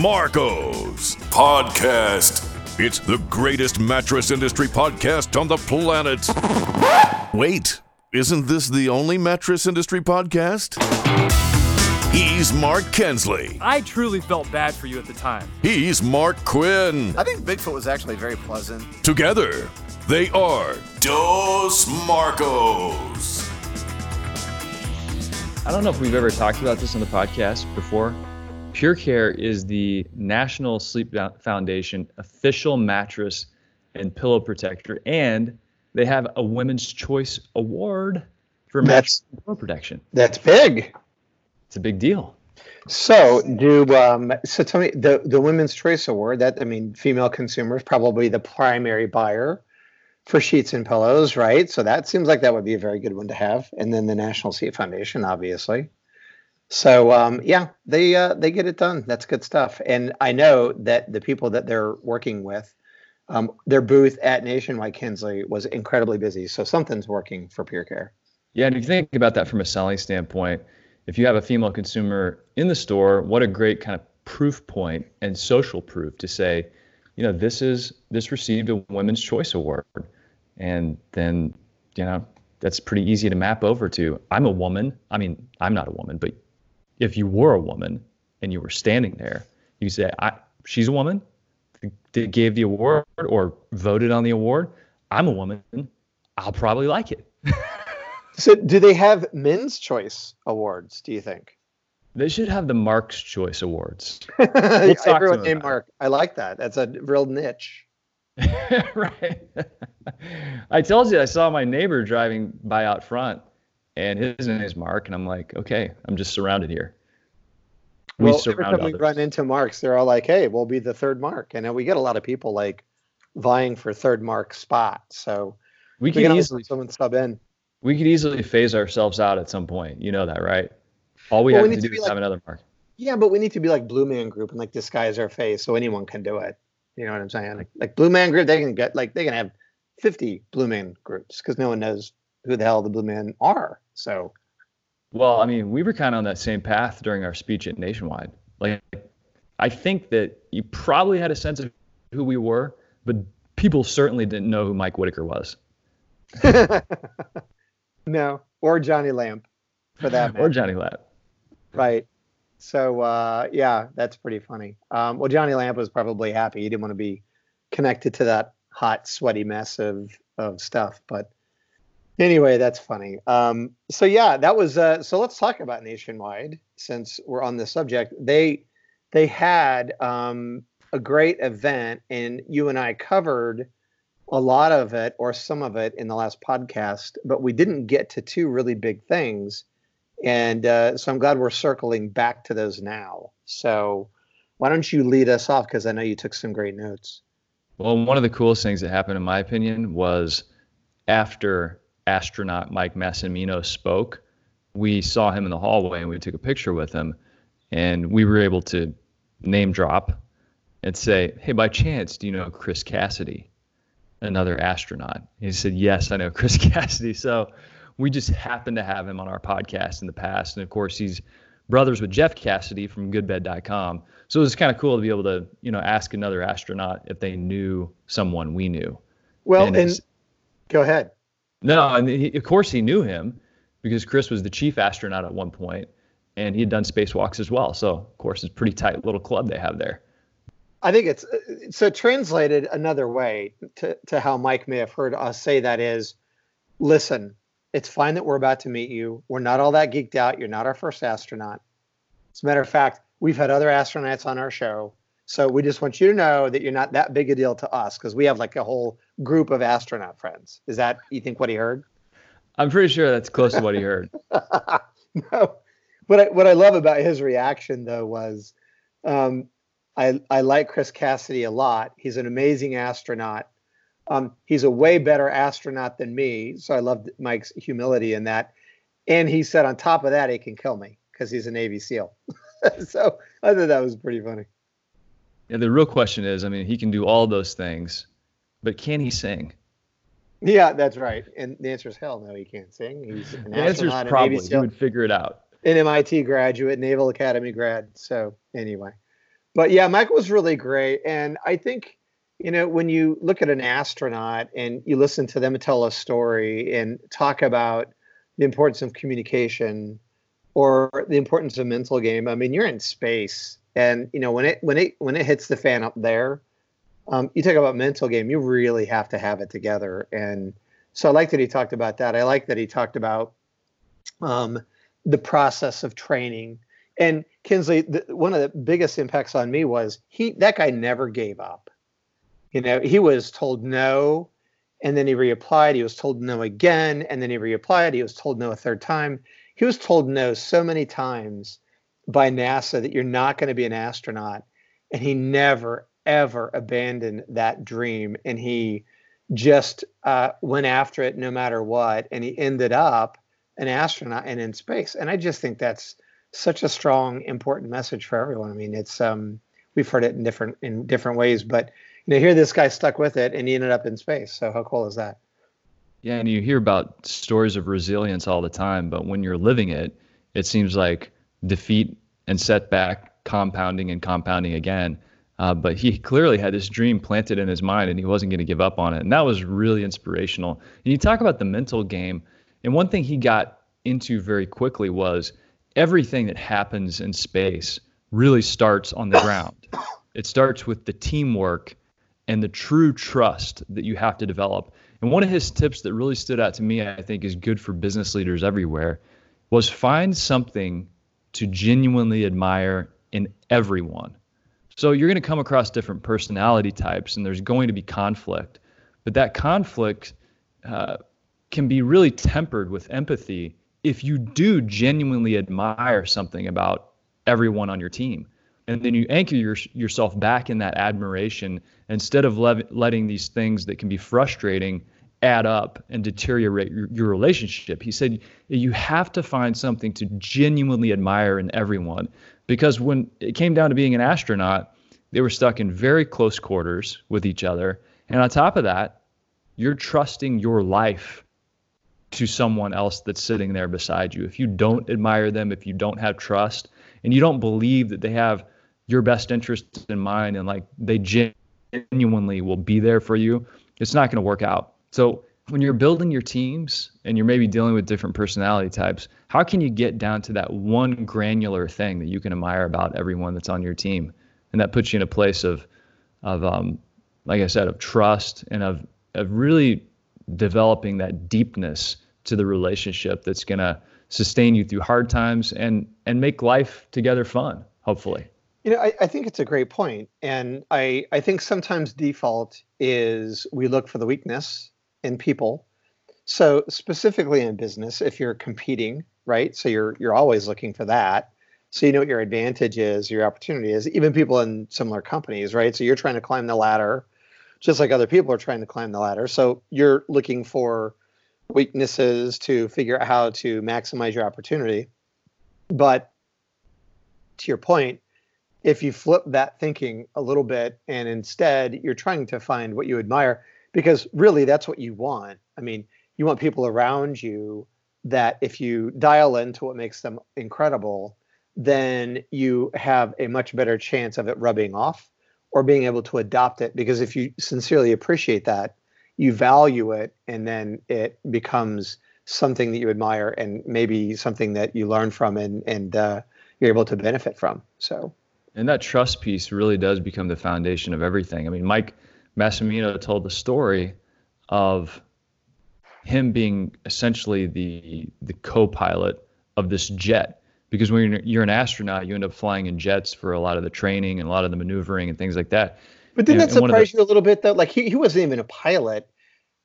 Marco's Podcast. It's the greatest mattress industry podcast on the planet. Wait, isn't this the only mattress industry podcast? He's Mark Kinsley. I truly felt bad for you at the time. He's Mark Quinn. I think Bigfoot was actually very pleasant. Together, they are Dos Marcos. I don't know if we've ever talked about this on the podcast before. Pure Care is the National Sleep Foundation official mattress and pillow protector, and they have a Women's Choice Award for mattress and pillow protection. That's big. It's a big deal. So do um, so tell me the the Women's Choice Award. That I mean, female consumers probably the primary buyer for sheets and pillows, right? So that seems like that would be a very good one to have. And then the National Sleep Foundation, obviously. So um, yeah, they uh, they get it done. That's good stuff. And I know that the people that they're working with, um, their booth at Nationwide Kinsley was incredibly busy. So something's working for Pure Care. Yeah, and if you think about that from a selling standpoint, if you have a female consumer in the store, what a great kind of proof point and social proof to say, you know, this is this received a Women's Choice Award, and then you know that's pretty easy to map over to. I'm a woman. I mean, I'm not a woman, but if you were a woman and you were standing there, you say, I, she's a woman that gave the award or voted on the award. I'm a woman. I'll probably like it. So, do they have men's choice awards? Do you think they should have the Mark's Choice Awards? we'll Everyone named Mark. I like that. That's a real niche. right. I told you I saw my neighbor driving by out front, and his name is Mark, and I'm like, okay, I'm just surrounded here. We well, every time we run into Marks, they're all like, "Hey, we'll be the third Mark," and then we get a lot of people like vying for third Mark spot. So we, we can easily someone sub in we could easily phase ourselves out at some point. You know that, right? All we well, have we to do to is like, have another mark. Yeah, but we need to be like Blue Man Group and like disguise our face so anyone can do it. You know what I'm saying? Like, like Blue Man Group, they can get like they can have 50 Blue Man groups because no one knows who the hell the Blue Men are. So, well, I mean, we were kind of on that same path during our speech at Nationwide. Like, I think that you probably had a sense of who we were, but people certainly didn't know who Mike Whitaker was. No, or Johnny Lamp, for that. or Johnny Lamp. Right. So uh, yeah, that's pretty funny. Um, well, Johnny Lamp was probably happy. He didn't want to be connected to that hot, sweaty mess of of stuff. But anyway, that's funny. Um, so yeah, that was. Uh, so let's talk about Nationwide since we're on the subject. They they had um, a great event, and you and I covered a lot of it or some of it in the last podcast, but we didn't get to two really big things. And uh, so I'm glad we're circling back to those now. So why don't you lead us off? Because I know you took some great notes. Well, one of the coolest things that happened, in my opinion, was after astronaut Mike Massimino spoke, we saw him in the hallway and we took a picture with him. And we were able to name drop and say, Hey, by chance, do you know Chris Cassidy? another astronaut. He said, Yes, I know Chris Cassidy. So we just happened to have him on our podcast in the past. And of course, he's brothers with Jeff Cassidy from goodbed.com. So it was kind of cool to be able to, you know, ask another astronaut if they knew someone we knew. Well, and, and go ahead. No, and he, of course he knew him because Chris was the chief astronaut at one point and he had done spacewalks as well. So, of course, it's a pretty tight little club they have there. I think it's so translated another way to, to how Mike may have heard us say that is listen, it's fine that we're about to meet you. We're not all that geeked out. You're not our first astronaut. As a matter of fact, we've had other astronauts on our show. So we just want you to know that you're not that big a deal to us because we have like a whole group of astronaut friends. Is that you think what he heard? I'm pretty sure that's close to what he heard. no. What I what I love about his reaction though was um, I, I like Chris Cassidy a lot. He's an amazing astronaut. Um, he's a way better astronaut than me. So I loved Mike's humility in that. And he said, on top of that, he can kill me because he's a Navy SEAL. so I thought that was pretty funny. Yeah, the real question is I mean, he can do all those things, but can he sing? Yeah, that's right. And the answer is hell no, he can't sing. He's an the answer is probably. He would figure it out. An MIT graduate, Naval Academy grad. So anyway. but yeah, Michael was really great, and I think you know when you look at an astronaut and you listen to them tell a story and talk about the importance of communication or the importance of mental game. I mean, you're in space, and you know when it when it when it hits the fan up there, um, you talk about mental game. You really have to have it together, and so I like that he talked about that. I like that he talked about um, the process of training. And Kinsley, the, one of the biggest impacts on me was he that guy never gave up. You know, he was told no, and then he reapplied. He was told no again, and then he reapplied. He was told no a third time. He was told no so many times by NASA that you're not going to be an astronaut, and he never ever abandoned that dream, and he just uh, went after it no matter what, and he ended up an astronaut and in space. And I just think that's such a strong, important message for everyone. I mean, it's um, we've heard it in different in different ways, but you know, here this guy stuck with it and he ended up in space. So how cool is that? Yeah, and you hear about stories of resilience all the time, but when you're living it, it seems like defeat and setback, compounding and compounding again. Uh, but he clearly had this dream planted in his mind and he wasn't going to give up on it. And that was really inspirational. And you talk about the mental game. And one thing he got into very quickly was everything that happens in space really starts on the ground. It starts with the teamwork and the true trust that you have to develop. And one of his tips that really stood out to me, I think, is good for business leaders everywhere, was find something to genuinely admire in everyone. So you're going to come across different personality types, and there's going to be conflict. But that conflict uh, can be really tempered with empathy if you do genuinely admire something about everyone on your team and then you anchor your, yourself back in that admiration instead of le- letting these things that can be frustrating add up and deteriorate your, your, relationship. He said you have to find something to genuinely admire in everyone because when it came down to being an astronaut, they were stuck in very close quarters with each other. And on top of that, you're trusting your life to someone else that's sitting there beside you. If you don't admire them, if you don't have trust, and you don't believe that they have your best interests in mind and like they genuinely will be there for you, it's not going to work out. So when you're building your teams and you're maybe dealing with different personality types, how can you get down to that one granular thing that you can admire about everyone that's on your team? And that puts you in a place of, of um, like I said, of trust and of, of really developing that deepness to the relationship that's going to sustain you through hard times and and make life together fun hopefully you know, I, I, think it's a great point. And I, I think sometimes default is we look for the weakness in people. So specifically in business, if you're competing, right? So you're you're always looking for that. So you know what your advantage is, your opportunity is, even people in similar companies, right? So you're trying to climb the ladder, just like other people are trying to climb the ladder. So you're looking for weaknesses to figure out how to maximize your opportunity. But to your point, if you flip that thinking a little bit and instead you're trying to find what you admire because really that's what you want. I mean you want people around you that if you dial into what makes them incredible then you have a much better chance of it rubbing off or being able to adopt it. Because if you sincerely appreciate that you value it and then it becomes something that you admire and maybe something that you learn from and and uh, you're able to benefit from. So. And that trust piece really does become the foundation of everything. I mean, Mike Massimino told the story of him being essentially the the co-pilot of this jet because when you're, you're, an astronaut, you end up flying in jets for a lot of the training and a lot of the maneuvering and things like that. But didn't and, that surprise the, you a little bit though? Like he, he wasn't even a pilot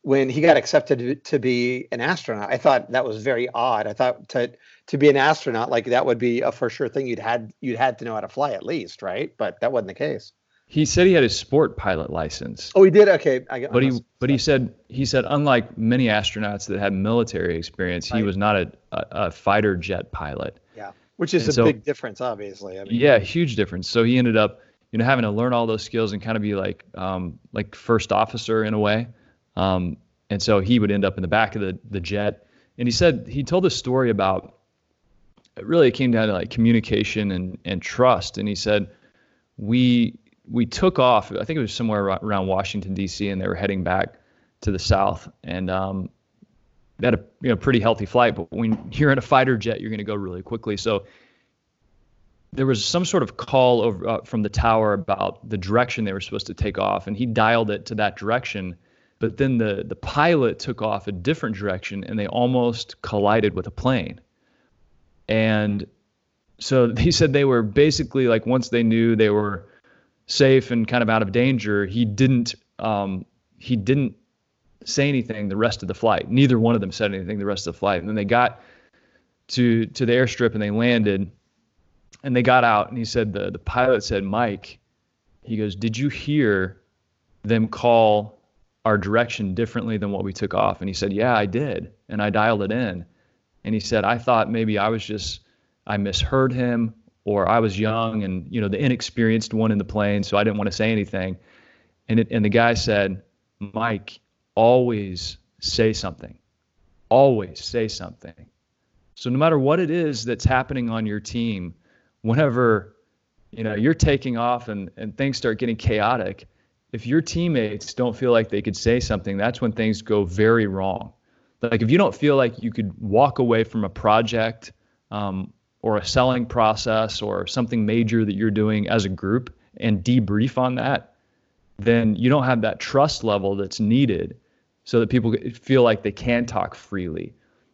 when he got accepted to, to be an astronaut. I thought that was very odd. I thought to to be an astronaut, like that would be a for sure thing. You'd had you'd had to know how to fly at least, right? But that wasn't the case. He said he had his sport pilot license. Oh, he did. Okay, I, but he but he said he said unlike many astronauts that had military experience, right. he was not a, a, a, fighter jet pilot. Yeah, which is and a so, big difference, obviously. I mean, yeah, huge difference. So he ended up, you know, having to learn all those skills and kind of be like um, like first officer in a way. Um, and so he would end up in the back of the the jet. And he said he told a story about it really it came down to like communication and, and trust. And he said, we we took off. I think it was somewhere around Washington D.C. and they were heading back to the south. And um, they had a you know pretty healthy flight. But when you're in a fighter jet, you're going to go really quickly. So there was some sort of call over uh, from the tower about the direction they were supposed to take off, and he dialed it to that direction. But then the the pilot took off a different direction, and they almost collided with a plane. And so he said they were basically like once they knew they were safe and kind of out of danger, he didn't um, he didn't say anything the rest of the flight. Neither one of them said anything the rest of the flight. And then they got to to the airstrip and they landed and they got out and he said the the pilot said, "Mike, he goes, "Did you hear them call our direction differently than what we took off?" And he said, "Yeah, I did." And I dialed it in. And he said, "I thought maybe I was just I misheard him or I was young and you know the inexperienced one in the plane, so I didn't want to say anything." And it, and the guy said, "Mike, always say something. Always say something. So no matter what it is that's happening on your team, whenever you know you're taking off and, and things start getting chaotic, if your teammates don't feel like they could say something, that's when things go very wrong. Like if you don't feel like you could walk away from a project um, or a selling process or something major that you're doing as a group and debrief on that, then you don't have that trust level that's needed so that people feel like they can talk freely.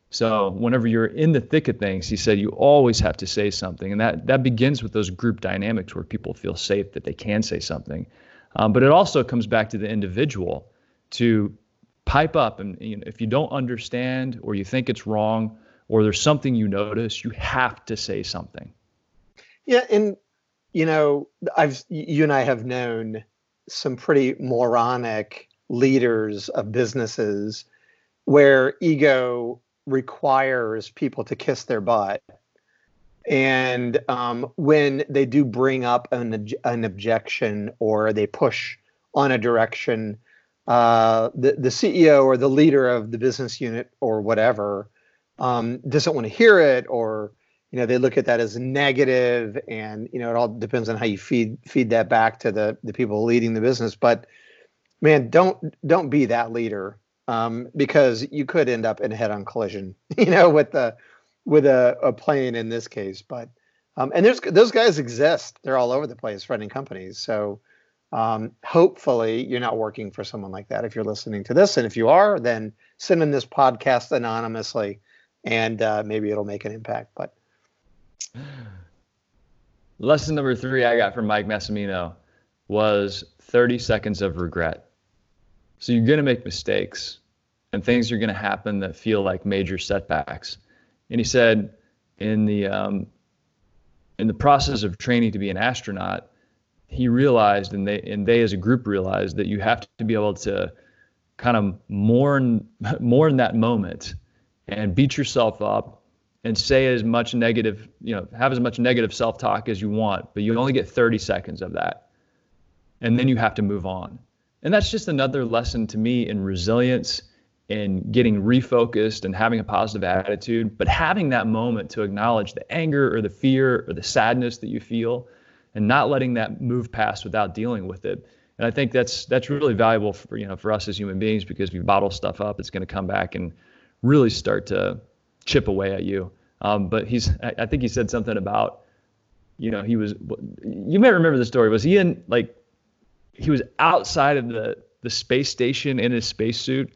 So whenever you're in the thick of things, he said you always have to say something, and that that begins with those group dynamics where people feel safe that they can say something. Um, but it also comes back to the individual to pipe up, and you know, if you don't understand or you think it's wrong or there's something you notice, you have to say something. Yeah, and you know, I've you and I have known some pretty moronic leaders of businesses where ego requires people to kiss their butt. And um, when they do bring up an, an objection or they push on a direction, uh, the, the CEO or the leader of the business unit or whatever um, doesn't want to hear it or you know they look at that as negative and you know it all depends on how you feed feed that back to the the people leading the business but man, don't don't be that leader um, because you could end up in a head-on collision, you know, with the with a, a plane in this case. But um, and there's those guys exist; they're all over the place running companies. So um, hopefully, you're not working for someone like that. If you're listening to this, and if you are, then send in this podcast anonymously, and uh, maybe it'll make an impact. But lesson number three I got from Mike Massimino was 30 seconds of regret. So you're going to make mistakes and things are going to happen that feel like major setbacks. And he said in the um, in the process of training to be an astronaut, he realized and they and they as a group realized that you have to be able to kind of mourn mourn that moment and beat yourself up and say as much negative, you know, have as much negative self-talk as you want, but you only get 30 seconds of that. And then you have to move on. And that's just another lesson to me in resilience in getting refocused and having a positive attitude, but having that moment to acknowledge the anger or the fear or the sadness that you feel and not letting that move past without dealing with it. And I think that's that's really valuable for you know for us as human beings because if you bottle stuff up, it's going to come back and really start to chip away at you. Um, but he's I think he said something about you know he was you may remember the story was he in like he was outside of the the space station in his spacesuit,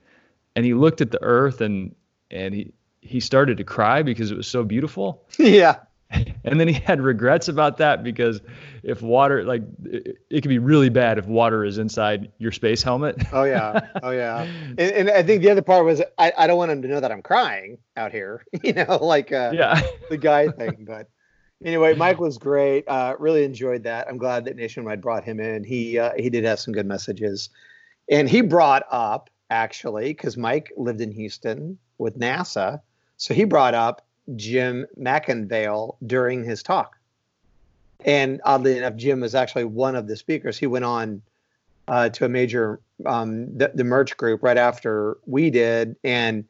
and he looked at the Earth and and he he started to cry because it was so beautiful. Yeah. And then he had regrets about that because if water, like, it, it could be really bad if water is inside your space helmet. oh yeah, oh yeah. And, and, I think the other part was I, I don't want him to know that I'm crying out here, you know, like uh, yeah, the guy thing. But anyway, Mike was great. Uh, really enjoyed that. I'm glad that Nationwide brought him in. He uh, he did have some good messages, and he brought up actually because Mike lived in Houston with NASA, so he brought up Jim McIngvale during his talk. And oddly enough, Jim was actually one of the speakers. He went on uh, to a major um, the, the merch group right after we did, and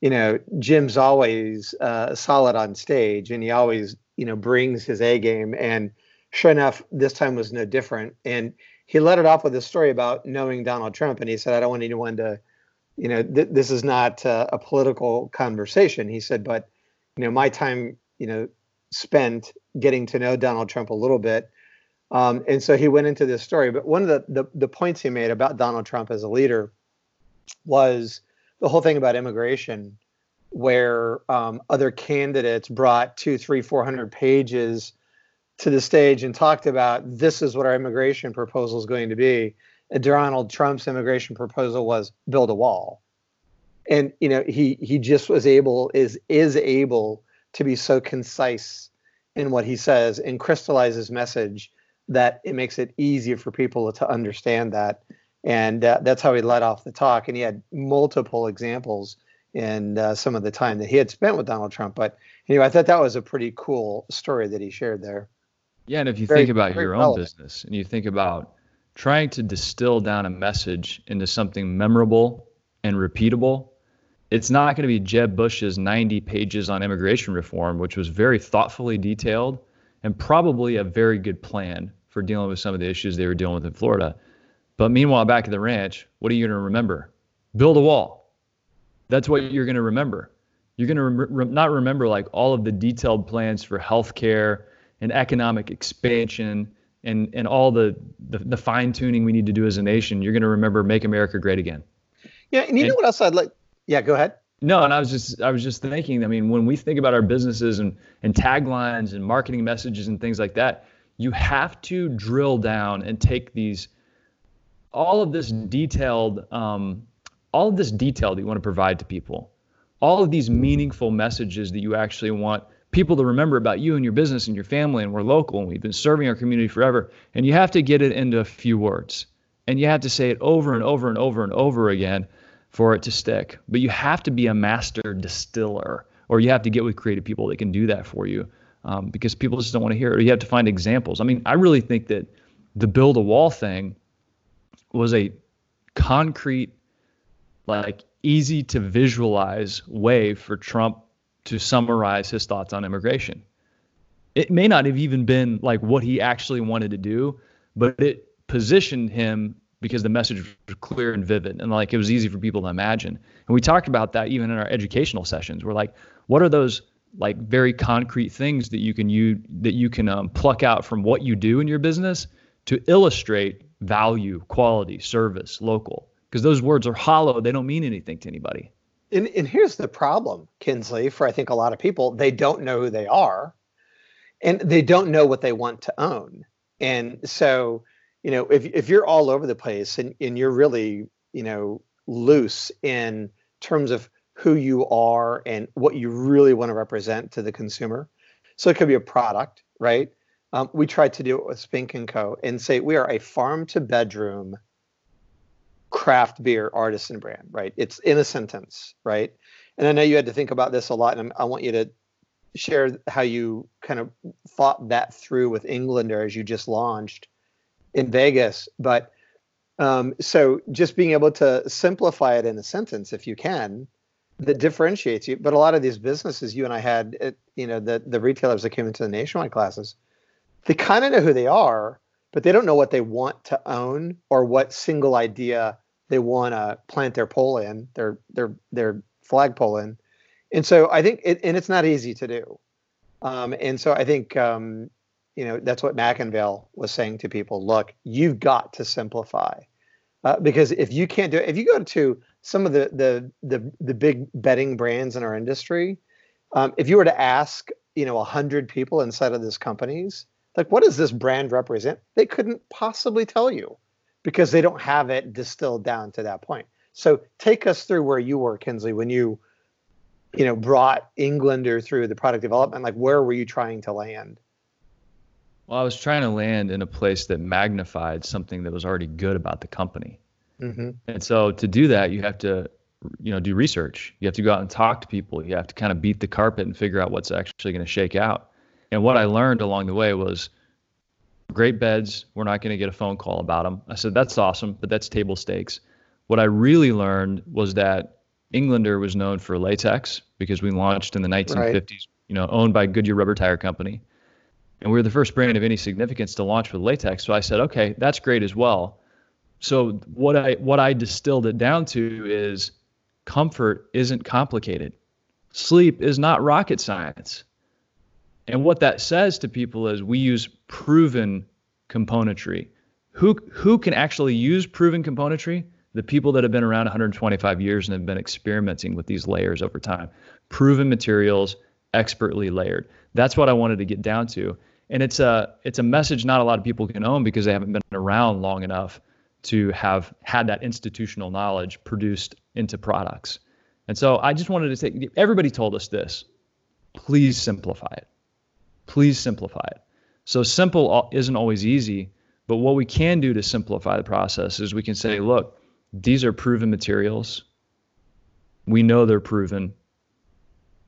you know Jim's always uh, solid on stage, and he always you know brings his A game. And sure enough, this time was no different. And he let it off with a story about knowing Donald Trump, and he said, "I don't want anyone to, you know, th- this is not uh, a political conversation." He said, "But, you know, my time, you know, spent getting to know Donald Trump a little bit." Um, and so he went into this story. But one of the, the the points he made about Donald Trump as a leader was the whole thing about immigration, where um, other candidates brought two, three, four hundred pages to the stage and talked about this is what our immigration proposal is going to be. And Donald Trump's immigration proposal was build a wall. And you know, he he just was able is is able to be so concise in what he says and crystallize his message that it makes it easier for people to understand that. And uh, that's how he led off the talk. And he had multiple examples in uh, some of the time that he had spent with Donald Trump. But anyway, I thought that was a pretty cool story that he shared there. Yeah, and if you very, think about your relevant. own business and you think about trying to distill down a message into something memorable and repeatable, it's not going to be Jeb Bush's 90 pages on immigration reform, which was very thoughtfully detailed and probably a very good plan for dealing with some of the issues they were dealing with in Florida. But meanwhile, back at the ranch, what are you going to remember? Build a wall. That's what you're going to remember. You're going to not remember like all of the detailed plans for healthcare and economic expansion and and all the the, the fine tuning we need to do as a nation, you're going to remember "Make America Great Again." Yeah, and you and, know what else I'd like? Yeah, go ahead. No, and I was just I was just thinking. I mean, when we think about our businesses and and taglines and marketing messages and things like that, you have to drill down and take these all of this detailed um, all of this detail that you want to provide to people, all of these meaningful messages that you actually want people to remember about you and your business and your family and we're local and we've been serving our community forever and you have to get it into a few words and you have to say it over and over and over and over again for it to stick but you have to be a master distiller or you have to get with creative people that can do that for you um, because people just don't want to hear it or you have to find examples i mean i really think that the build a wall thing was a concrete like easy to visualize way for trump to summarize his thoughts on immigration. It may not have even been like what he actually wanted to do, but it positioned him because the message was clear and vivid and like it was easy for people to imagine. And we talked about that even in our educational sessions. We're like, what are those like very concrete things that you can you that you can um, pluck out from what you do in your business to illustrate value, quality, service, local? Because those words are hollow; they don't mean anything to anybody. And, and here's the problem, Kinsley, for I think a lot of people, they don't know who they are and they don't know what they want to own. And so, you know, if, if you're all over the place and, and you're really, you know, loose in terms of who you are and what you really want to represent to the consumer. So it could be a product, right? Um, we tried to do it with Spink and Co. and say we are a farm to bedroom craft beer artisan brand, right? It's in a sentence, right? And I know you had to think about this a lot, and I want you to share how you kind of thought that through with Englander as you just launched in Vegas. But um, so just being able to simplify it in a sentence, if you can, that differentiates you. But a lot of these businesses you and I had, it, you know, the the retailers that came into the nationwide classes, they kind of know who they are, but they don't know what they want to own or what single idea they want to plant their pole in, their their their flagpole in. And so I think, it, and it's not easy to do. Um, and so I think, um, you know, that's what McIngvale was saying to people. Look, you've got to simplify, uh, because if you can't do it, if you go to some of the the the, the big betting brands in our industry, um, if you were to ask, you know, a hundred people inside of these companies, like, what does this brand represent? They couldn't possibly tell you because they don't have it distilled down to that point. So take us through where you were, Kinsley, when you, you know, brought Englander through the product development. Like, where were you trying to land? Well, I was trying to land in a place that magnified something that was already good about the company. Mm-hmm. And so to do that, you have to, you know, do research. You have to go out and talk to people. You have to kind of beat the carpet and figure out what's actually going to shake out. And what I learned along the way was great beds. We're not going to get a phone call about them. I said, that's awesome, but that's table stakes. What I really learned was that Englander was known for latex because we launched in the 1950s, right. you know, owned by Goodyear Rubber Tire Company. And we were the first brand of any significance to launch with latex. So I said, okay, that's great as well. So what I what I distilled it down to is comfort isn't complicated. Sleep is not rocket science. And what that says to people is we use proven componentry. Who who can actually use proven componentry? The people that have been around 125 years and have been experimenting with these layers over time. Proven materials, expertly layered. That's what I wanted to get down to. And it's a it's a message not a lot of people can own because they haven't been around long enough to have had that institutional knowledge produced into products. And so I just wanted to say everybody told us this. Please simplify it. Please simplify it. So simple isn't always easy, but what we can do to simplify the process is we can say, look, these are proven materials. We know they're proven.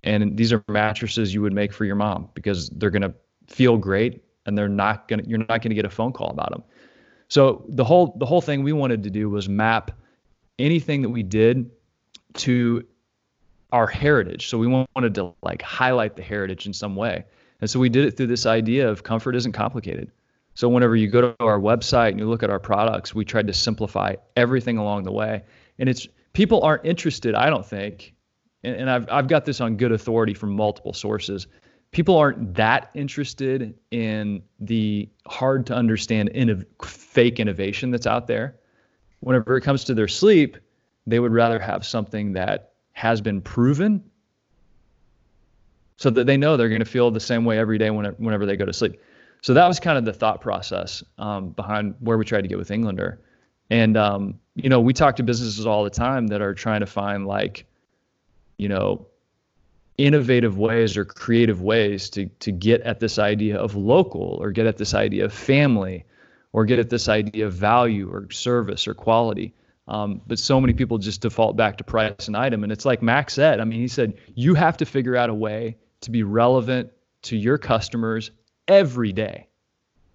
And these are mattresses you would make for your mom because they're going to feel great and they're not going to you're not going to get a phone call about them. So the whole the whole thing we wanted to do was map anything that we did to our heritage. So we wanted to like highlight the heritage in some way. And so we did it through this idea of comfort isn't complicated. So whenever you go to our website and you look at our products, we tried to simplify everything along the way. And it's people aren't interested, I don't think, and, and I've I've got this on good authority from multiple sources. People aren't that interested in the hard to understand innov- fake innovation that's out there. Whenever it comes to their sleep, they would rather have something that has been proven so that they know they're going to feel the same way every day whenever they go to sleep. So that was kind of the thought process um, behind where we tried to get with Englander. And, um, you know, we talk to businesses all the time that are trying to find like, you know, innovative ways or creative ways to, to get at this idea of local or get at this idea of family or get at this idea of value or service or quality. Um, but so many people just default back to price and item. And it's like Max said, I mean, he said, you have to figure out a way to be relevant to your customers every day.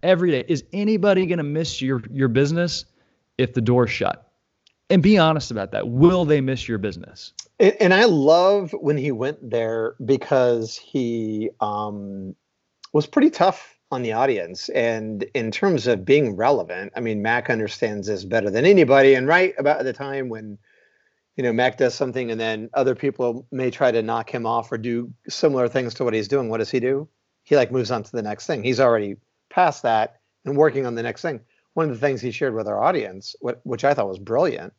Every day. Is anybody going to miss your your business if the door's shut? And be honest about that. Will they miss your business? And, and I love when he went there because he um, was pretty tough on the audience. And in terms of being relevant, I mean, Mac understands this better than anybody. And right about the time when you know, Mac does something and then other people may try to knock him off or do similar things to what he's doing. What does he do? He like moves on to the next thing. He's already past that and working on the next thing. One of the things he shared with our audience, what, which I thought was brilliant,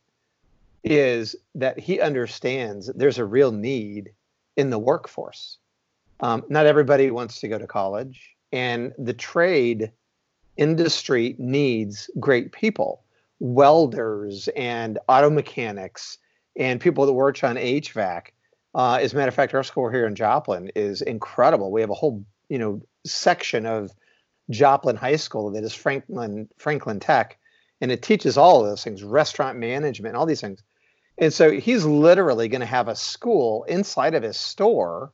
is that he understands there's a real need in the workforce. Um, not everybody wants to go to college, and the trade industry needs great people, welders and auto mechanics and people that work on HVAC. Uh, as a matter of fact, our school here in Joplin is incredible. We have a whole you know section of Joplin High School that is Franklin Franklin Tech, and it teaches all of those things, restaurant management, all these things. And so he's literally going to have a school inside of his store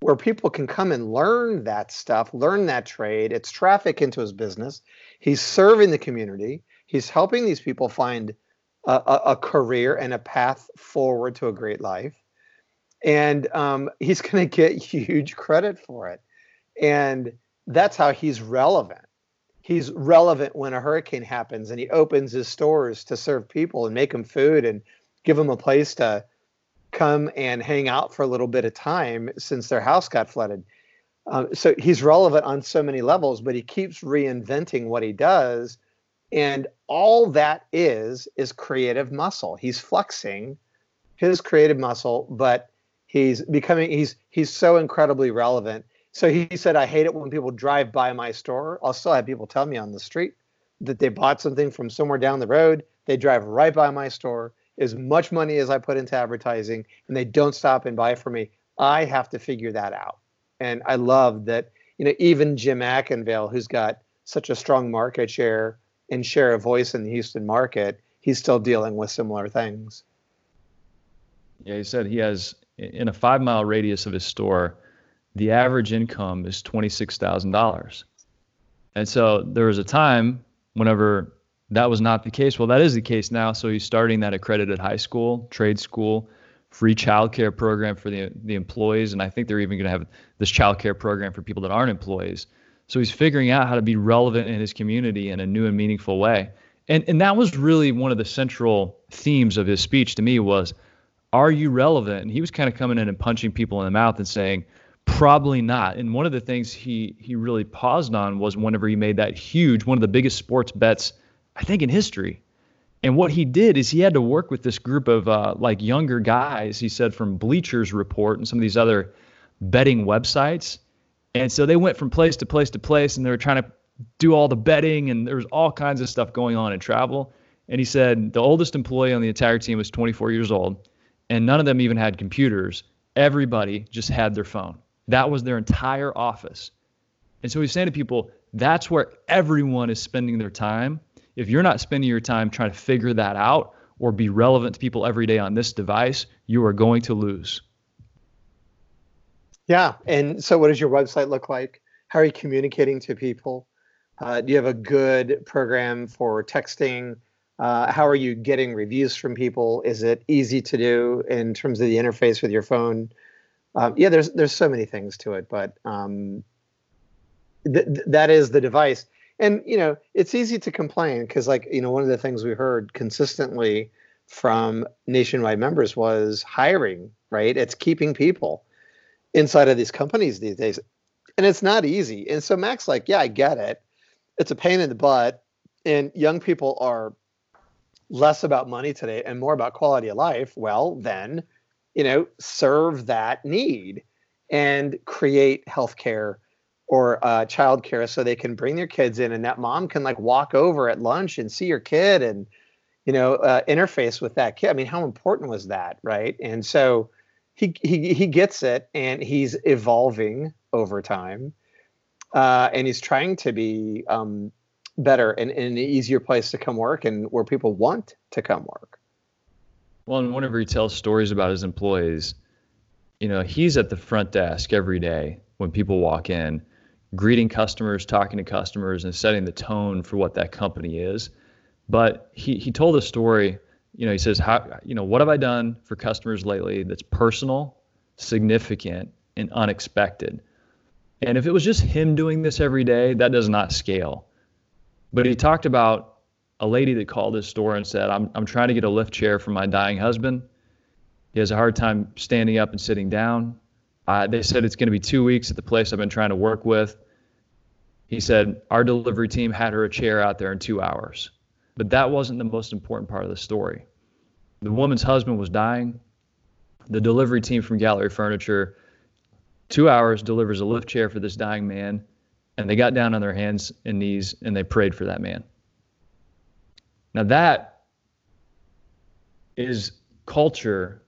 where people can come and learn that stuff, learn that trade. It's traffic into his business. He's serving the community. He's helping these people find a, a career and a path forward to a great life. And um, he's going to get huge credit for it. And that's how he's relevant. He's relevant when a hurricane happens and he opens his stores to serve people and make them food and give them a place to come and hang out for a little bit of time since their house got flooded. Um, so he's relevant on so many levels, but he keeps reinventing what he does and all that is is creative muscle. He's flexing his creative muscle, but he's becoming he's he's so incredibly relevant. So he said, I hate it when people drive by my store. I'll still have people tell me on the street that they bought something from somewhere down the road. They drive right by my store, as much money as I put into advertising, and they don't stop and buy from me. I have to figure that out. And I love that, you know, even Jim McIngvale, who's got such a strong market share and share a voice in the Houston market, he's still dealing with similar things. Yeah, he said he has in a five mile radius of his store, the average income is twenty six thousand dollars. And so there was a time whenever that was not the case. Well, that is the case now. So he's starting that accredited high school, trade school, free childcare program for the the employees, and I think they're even going to have this childcare program for people that aren't employees. So he's figuring out how to be relevant in his community in a new and meaningful way. And and that was really one of the central themes of his speech to me was are you relevant? And he was kind of coming in and punching people in the mouth and saying, probably not. And one of the things he he really paused on was whenever he made that huge, one of the biggest sports bets, I think, in history. And what he did is he had to work with this group of uh, like younger guys. He said from Bleachers Report and some of these other betting websites. And so they went from place to place to place, and they were trying to do all the betting, and there was all kinds of stuff going on in travel. And he said the oldest employee on the entire team was 24 years old and none of them even had computers. Everybody just had their phone. That was their entire office. And so he's saying to people, that's where everyone is spending their time. If you're not spending your time trying to figure that out or be relevant to people every day on this device, you are going to lose. Yeah. And so, what does your website look like? How are you communicating to people? Uh, do you have a good program for texting? Uh, how are you getting reviews from people? Is it easy to do in terms of the interface with your phone? Um, yeah, there's there's so many things to it, but um, th- that is the device. And you know, it's easy to complain because, like, you know, one of the things we heard consistently from nationwide members was hiring. Right, it's keeping people inside of these companies these days, and it's not easy. And so Mac's like, yeah, I get it. It's a pain in the butt, and young people are less about money today and more about quality of life, well, then, you know, serve that need and create healthcare or uh, childcare so they can bring their kids in and that mom can like walk over at lunch and see your kid and you know uh, interface with that kid. I mean, how important was that, right? And so he he he gets it and he's evolving over time, uh, and he's trying to be um, better and, and an easier place to come work and where people want to come work. Well, and whenever he tells stories about his employees, you know, he's at the front desk every day when people walk in, greeting customers, talking to customers, and setting the tone for what that company is. But he, he told a story, you know, he says, How, you know, what have I done for customers lately that's personal, significant, and unexpected? And if it was just him doing this every day, that does not scale. But he talked about a lady that called his store and said, I'm, I'm trying to get a lift chair for my dying husband. He has a hard time standing up and sitting down. Uh, they said it's going to be two weeks at the place I've been trying to work with. He said, Our delivery team had her a chair out there in two hours. But that wasn't the most important part of the story. The woman's husband was dying. The delivery team from Gallery Furniture, two hours, delivers a lift chair for this dying man and they got down on their hands and knees and they prayed for that man. Now, that is culture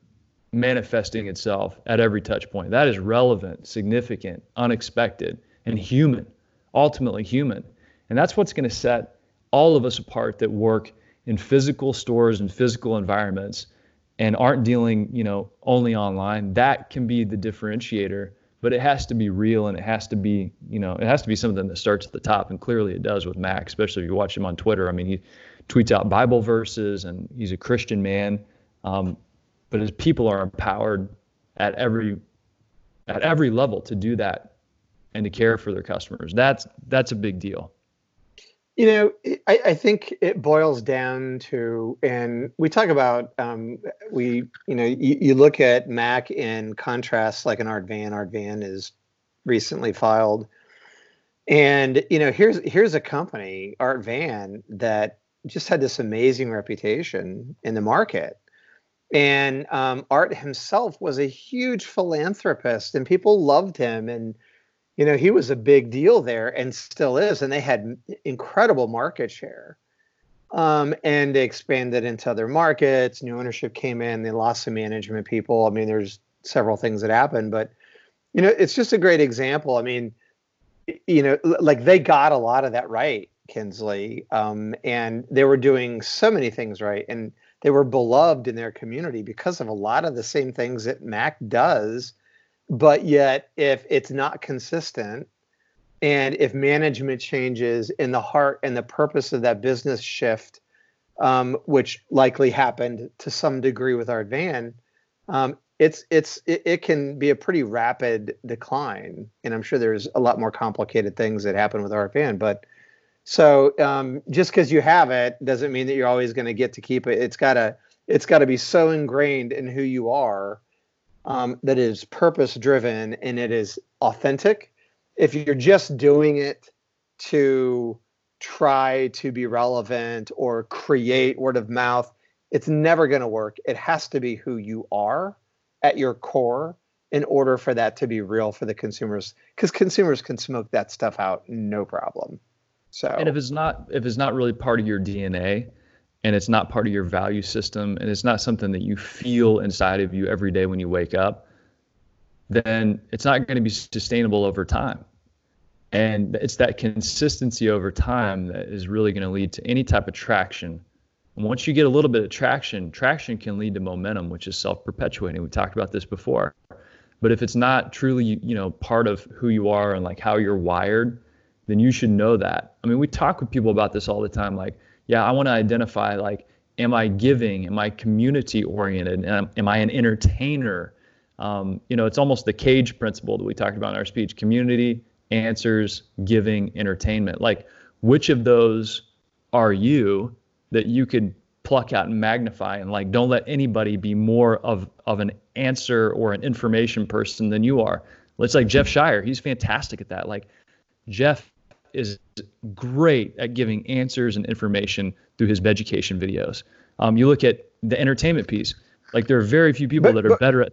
manifesting itself at every touch point. That is relevant, significant, unexpected, and human, ultimately human. And that's what's going to set all of us apart that work in physical stores and physical environments and aren't dealing, you know, only online. That can be the differentiator but it has to be real and it has to be you know it has to be something that starts at the top and clearly it does with mac especially if you watch him on twitter i mean he tweets out bible verses and he's a christian man um, but his people are empowered at every at every level to do that and to care for their customers. That's that's a big deal. You know, I, I, think it boils down to, and we talk about, um, we, you know, you, you, look at Mac in contrast, like an Art Van. Art Van is recently filed, and you know, here's here's a company, Art Van, that just had this amazing reputation in the market, and um, Art himself was a huge philanthropist, and people loved him, and you know, he was a big deal there and still is. And they had incredible market share. Um, and they expanded into other markets. New ownership came in. They lost some management people. I mean, there's several things that happened, but you know, it's just a great example. I mean, you know, like they got a lot of that right, Kinsley, um, and they were doing so many things right, and they were beloved in their community because of a lot of the same things that Mac does but yet, if it's not consistent, and if management changes in the heart and the purpose of that business shift, um, which likely happened to some degree with Art Van, um, it's it's it, it can be a pretty rapid decline, and I'm sure there's a lot more complicated things that happen with Art Van, But so um, just because you have it doesn't mean that you're always going to get to keep it. It's gotta it's got to be so ingrained in who you are um, it is purpose driven and it is authentic. If you're just doing it to try to be relevant or create word of mouth, it's never going to work. It has to be who you are at your core in order for that to be real for the consumers because consumers can smoke that stuff out no problem so and if it's not if it's not really part of your dna and it's not part of your value system and it's not something that you feel inside of you every day when you wake up then it's not going to be sustainable over time and it's that consistency over time that is really going to lead to any type of traction and once you get a little bit of traction, traction can lead to momentum, which is self-perpetuating. We talked about this before. But if it's not truly, you know, part of who you are and like how you're wired, then you should know that. I mean, we talk with people about this all the time. Like, yeah, I want to identify like, am I giving? Am I community oriented? Am, am I an entertainer? Um, you know, it's almost the cage principle that we talked about in our speech: community, answers, giving, entertainment. Like, which of those are you? that you could pluck out and magnify and like don't let anybody be more of of an answer or an information person than you are. It's like Jeff Scheuer, he's fantastic at that. Like Jeff is great at giving answers and information through his education videos. Um, you look at the entertainment piece, like there are very few people but, that are but, better at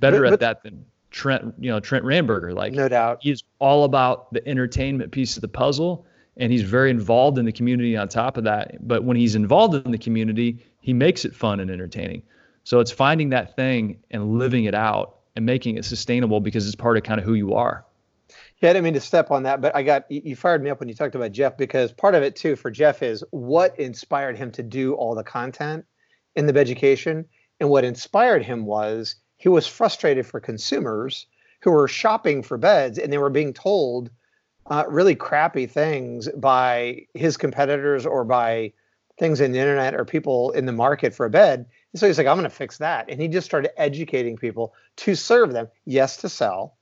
better but, at that than Trent, you know, Trent Ramberger. Like no doubt, he's all about the entertainment piece of the puzzle and he's very involved in the community on top of that. But when he's involved in the community, he makes it fun and entertaining. So it's finding that thing and living it out and making it sustainable because it's part of kind of who you are. Yeah, I didn't mean to step on that, but I got you fired me up when you talked about Jeff because part of it too for Jeff is what inspired him to do all the content in the education. And what inspired him was he was frustrated for consumers who were shopping for beds and they were being told uh, really crappy things by his competitors or by things in the internet or people in the market for a bed. And so he's like, I'm going to fix that. And he just started educating people to serve them, yes, to sell.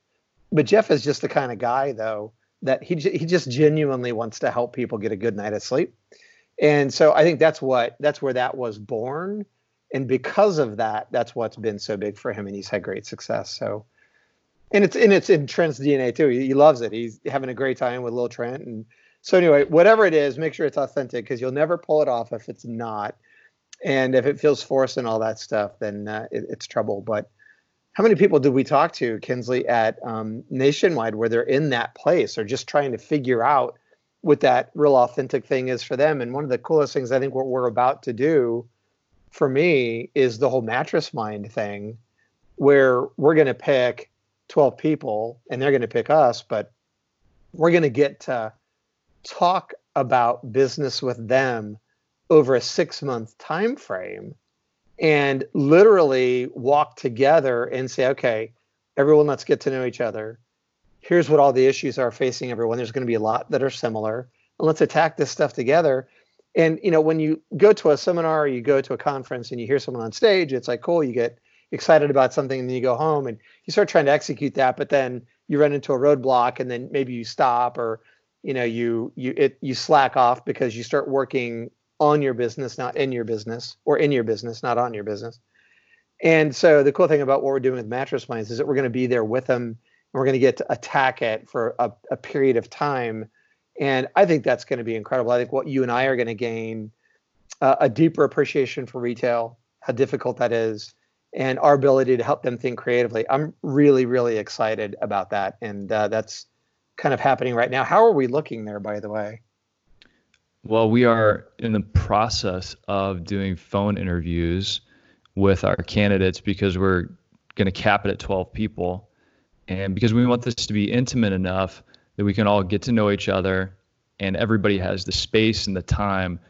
But Jeff is just the kind of guy, though, that he, he just genuinely wants to help people get a good night of sleep. And so I think that's what that's where that was born. And because of that, that's what's been so big for him. And he's had great success. So and it's and it's in Trent's DNA too. He, he loves it. He's having a great time with Lil Trent. And so anyway, whatever it is, make sure it's authentic because you'll never pull it off if it's not. And if it feels forced and all that stuff, then uh, it, it's trouble. But how many people did we talk to, Kinsley, at um, Nationwide where they're in that place or just trying to figure out what that real authentic thing is for them? And one of the coolest things I think what we're about to do for me is the whole mattress mind thing, where we're going to pick 12 people and they're going to pick us, but we're going to get to talk about business with them over a six month time frame and literally walk together and say, okay, everyone, let's get to know each other. Here's what all the issues are facing everyone. There's going to be a lot that are similar. And let's attack this stuff together. And you know, when you go to a seminar or you go to a conference and you hear someone on stage, it's like cool, you get excited about something and then you go home and you start trying to execute that but then you run into a roadblock and then maybe you stop or you know you you it you slack off because you start working on your business not in your business or in your business not on your business and so the cool thing about what we're doing with mattress minds is that we're going to be there with them and we're going to get to attack it for a, a period of time and i think that's going to be incredible i think what you and i are going to gain uh, a deeper appreciation for retail how difficult that is and our ability to help them think creatively. I'm really, really excited about that. And uh, that's kind of happening right now. How are we looking there, by the way? Well, we are in the process of doing phone interviews with our candidates because we're going to cap it at 12 people. And because we want this to be intimate enough that we can all get to know each other and everybody has the space and the time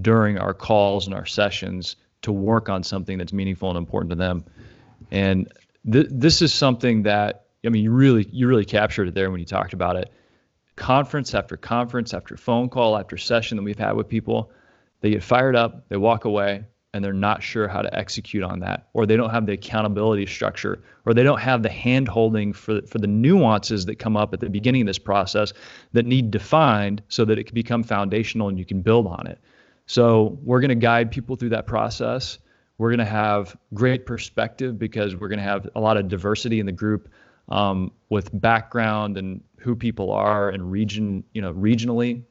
during our calls and our sessions to work on something that's meaningful and important to them. And th- this is something that I mean, you really you really captured it there when you talked about it. Conference after conference after phone call after session that we've had with people, they get fired up, they walk away, and they're not sure how to execute on that, or they don't have the accountability structure, or they don't have the hand holding for, for the nuances that come up at the beginning of this process that need defined so that it can become foundational and you can build on it. So we're going to guide people through that process. We're going to have great perspective because we're going to have a lot of diversity in the group um, with background and who people are and region, you know, regionally,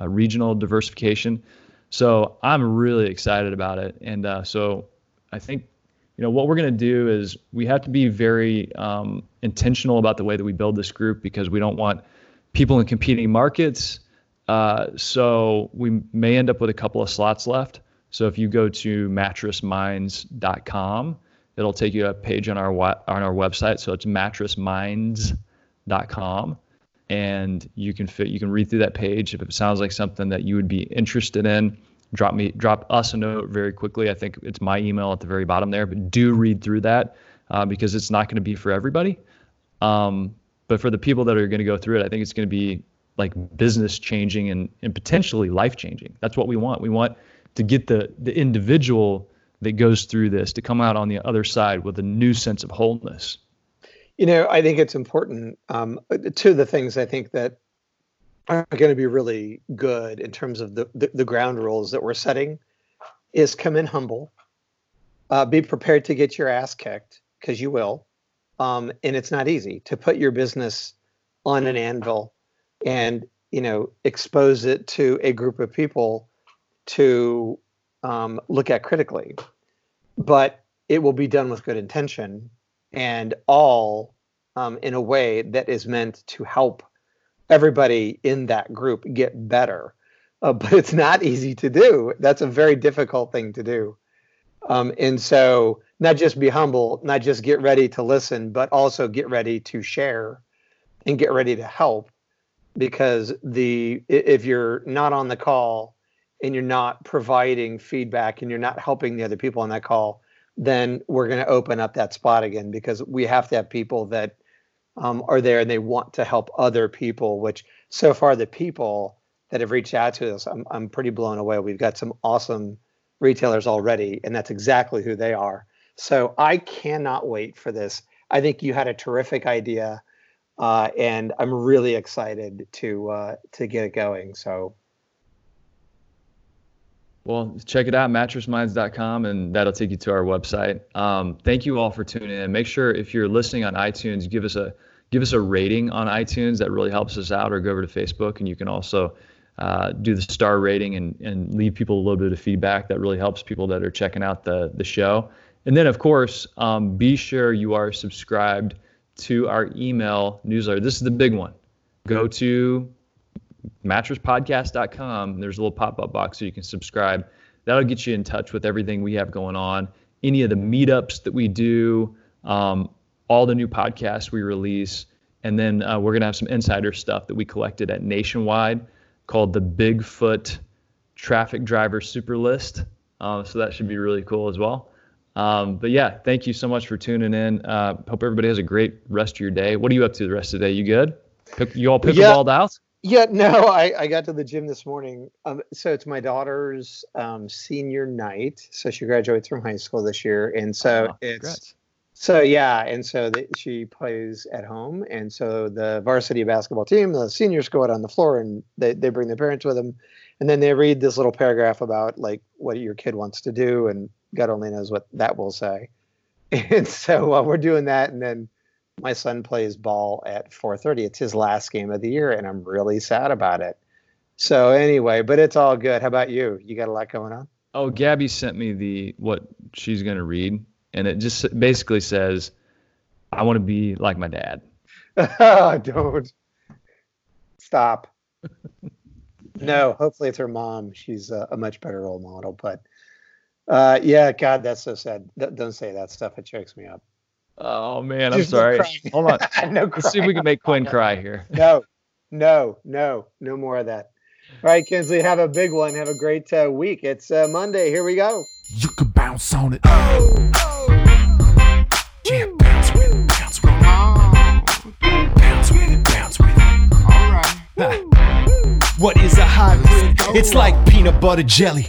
uh, regional diversification. So I'm really excited about it. And uh, so I think, you know, what we're going to do is we have to be very um, intentional about the way that we build this group because we don't want people in competing markets. Uh, so we may end up with a couple of slots left. So if you go to mattressminds.com, it'll take you a page on our on our website. So it's mattressminds.com, and you can fit you can read through that page. If it sounds like something that you would be interested in, drop me drop us a note very quickly. I think it's my email at the very bottom there. But do read through that uh, because it's not going to be for everybody. Um, but for the people that are going to go through it, I think it's going to be like business changing and, and potentially life changing. That's what we want. We want to get the the individual that goes through this to come out on the other side with a new sense of wholeness. You know, I think it's important. Um, two of the things I think that are going to be really good in terms of the, the, the ground rules that we're setting is come in humble, uh, be prepared to get your ass kicked because you will. Um, and it's not easy to put your business on an anvil and you know expose it to a group of people to um, look at critically, but it will be done with good intention and all um, in a way that is meant to help everybody in that group get better. Uh, but it's not easy to do. That's a very difficult thing to do. Um, and so, not just be humble, not just get ready to listen, but also get ready to share and get ready to help. Because the if you're not on the call and you're not providing feedback and you're not helping the other people on that call, then we're going to open up that spot again because we have to have people that um, are there and they want to help other people. Which so far the people that have reached out to us, I'm I'm pretty blown away. We've got some awesome retailers already, and that's exactly who they are. So I cannot wait for this. I think you had a terrific idea, uh, and I'm really excited to uh, to get it going. So well, check it out, mattressminds.com, and that'll take you to our website. Um, thank you all for tuning in. Make sure if you're listening on iTunes, give us a give us a rating on iTunes. That really helps us out. Or go over to Facebook, and you can also uh, do the star rating and, and leave people a little bit of feedback. That really helps people that are checking out the the show. And then, of course, um, be sure you are subscribed to our email newsletter. This is the big one. Go to mattresspodcast.com. There's a little pop up box so you can subscribe. That'll get you in touch with everything we have going on, any of the meetups that we do, um, all the new podcasts we release. And then uh, we're going to have some insider stuff that we collected at Nationwide called the Bigfoot Traffic Driver Super List. Uh, so that should be really cool as well. Um, but yeah, thank you so much for tuning in. Uh, hope everybody has a great rest of your day. What are you up to the rest of the day? You good? You all pickleballed yeah. out? Yeah, no, I, I got to the gym this morning. Um, so it's my daughter's um, senior night. So she graduates from high school this year, and so oh, it's congrats. so yeah, and so the, she plays at home, and so the varsity basketball team, the seniors go out on the floor, and they they bring their parents with them, and then they read this little paragraph about like what your kid wants to do, and God only knows what that will say. And so while we're doing that, and then my son plays ball at 4:30. It's his last game of the year, and I'm really sad about it. So anyway, but it's all good. How about you? You got a lot going on? Oh, Gabby sent me the what she's gonna read, and it just basically says, "I want to be like my dad." Don't stop. no, hopefully it's her mom. She's a, a much better role model. But uh, yeah, God, that's so sad. don't say that stuff. It chokes me up. Oh man, I'm sorry. No Hold on. no Let's see if we can make Quinn cry here. No, no, no, no more of that. All right, Kinsley, have a big one. Have a great uh, week. It's uh, Monday. Here we go. You can bounce on it. Oh, oh. Yeah, bounce with it, bounce with it. Oh. Bounce with it, bounce with it. All right. What is a hybrid? It's like peanut butter jelly,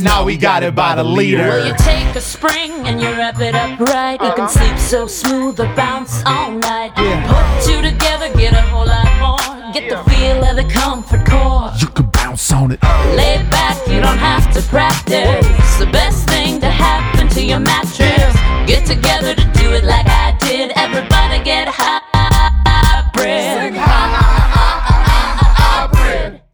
Now we got it by the leader. Well, you take a spring and you wrap it up right. You can sleep so smooth or bounce all night. Put two together, get a whole lot more. Get the feel of the comfort core. You can bounce on it. Lay back, you don't have to practice. It's The best thing to happen to your mattress. Get together to do it like I did. Everybody get hybrid.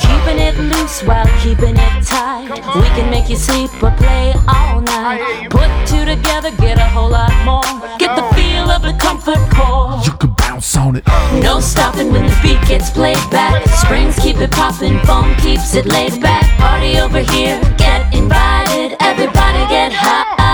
Keeping it loose while keeping it tight. We can make you sleep or play all night. Put two together, get a whole lot more. Get the feel of the comfort core. You can bounce on it. No stopping when the beat gets played back. Springs keep it popping, foam keeps it laid back. Party over here, get invited. Everybody get hybrid.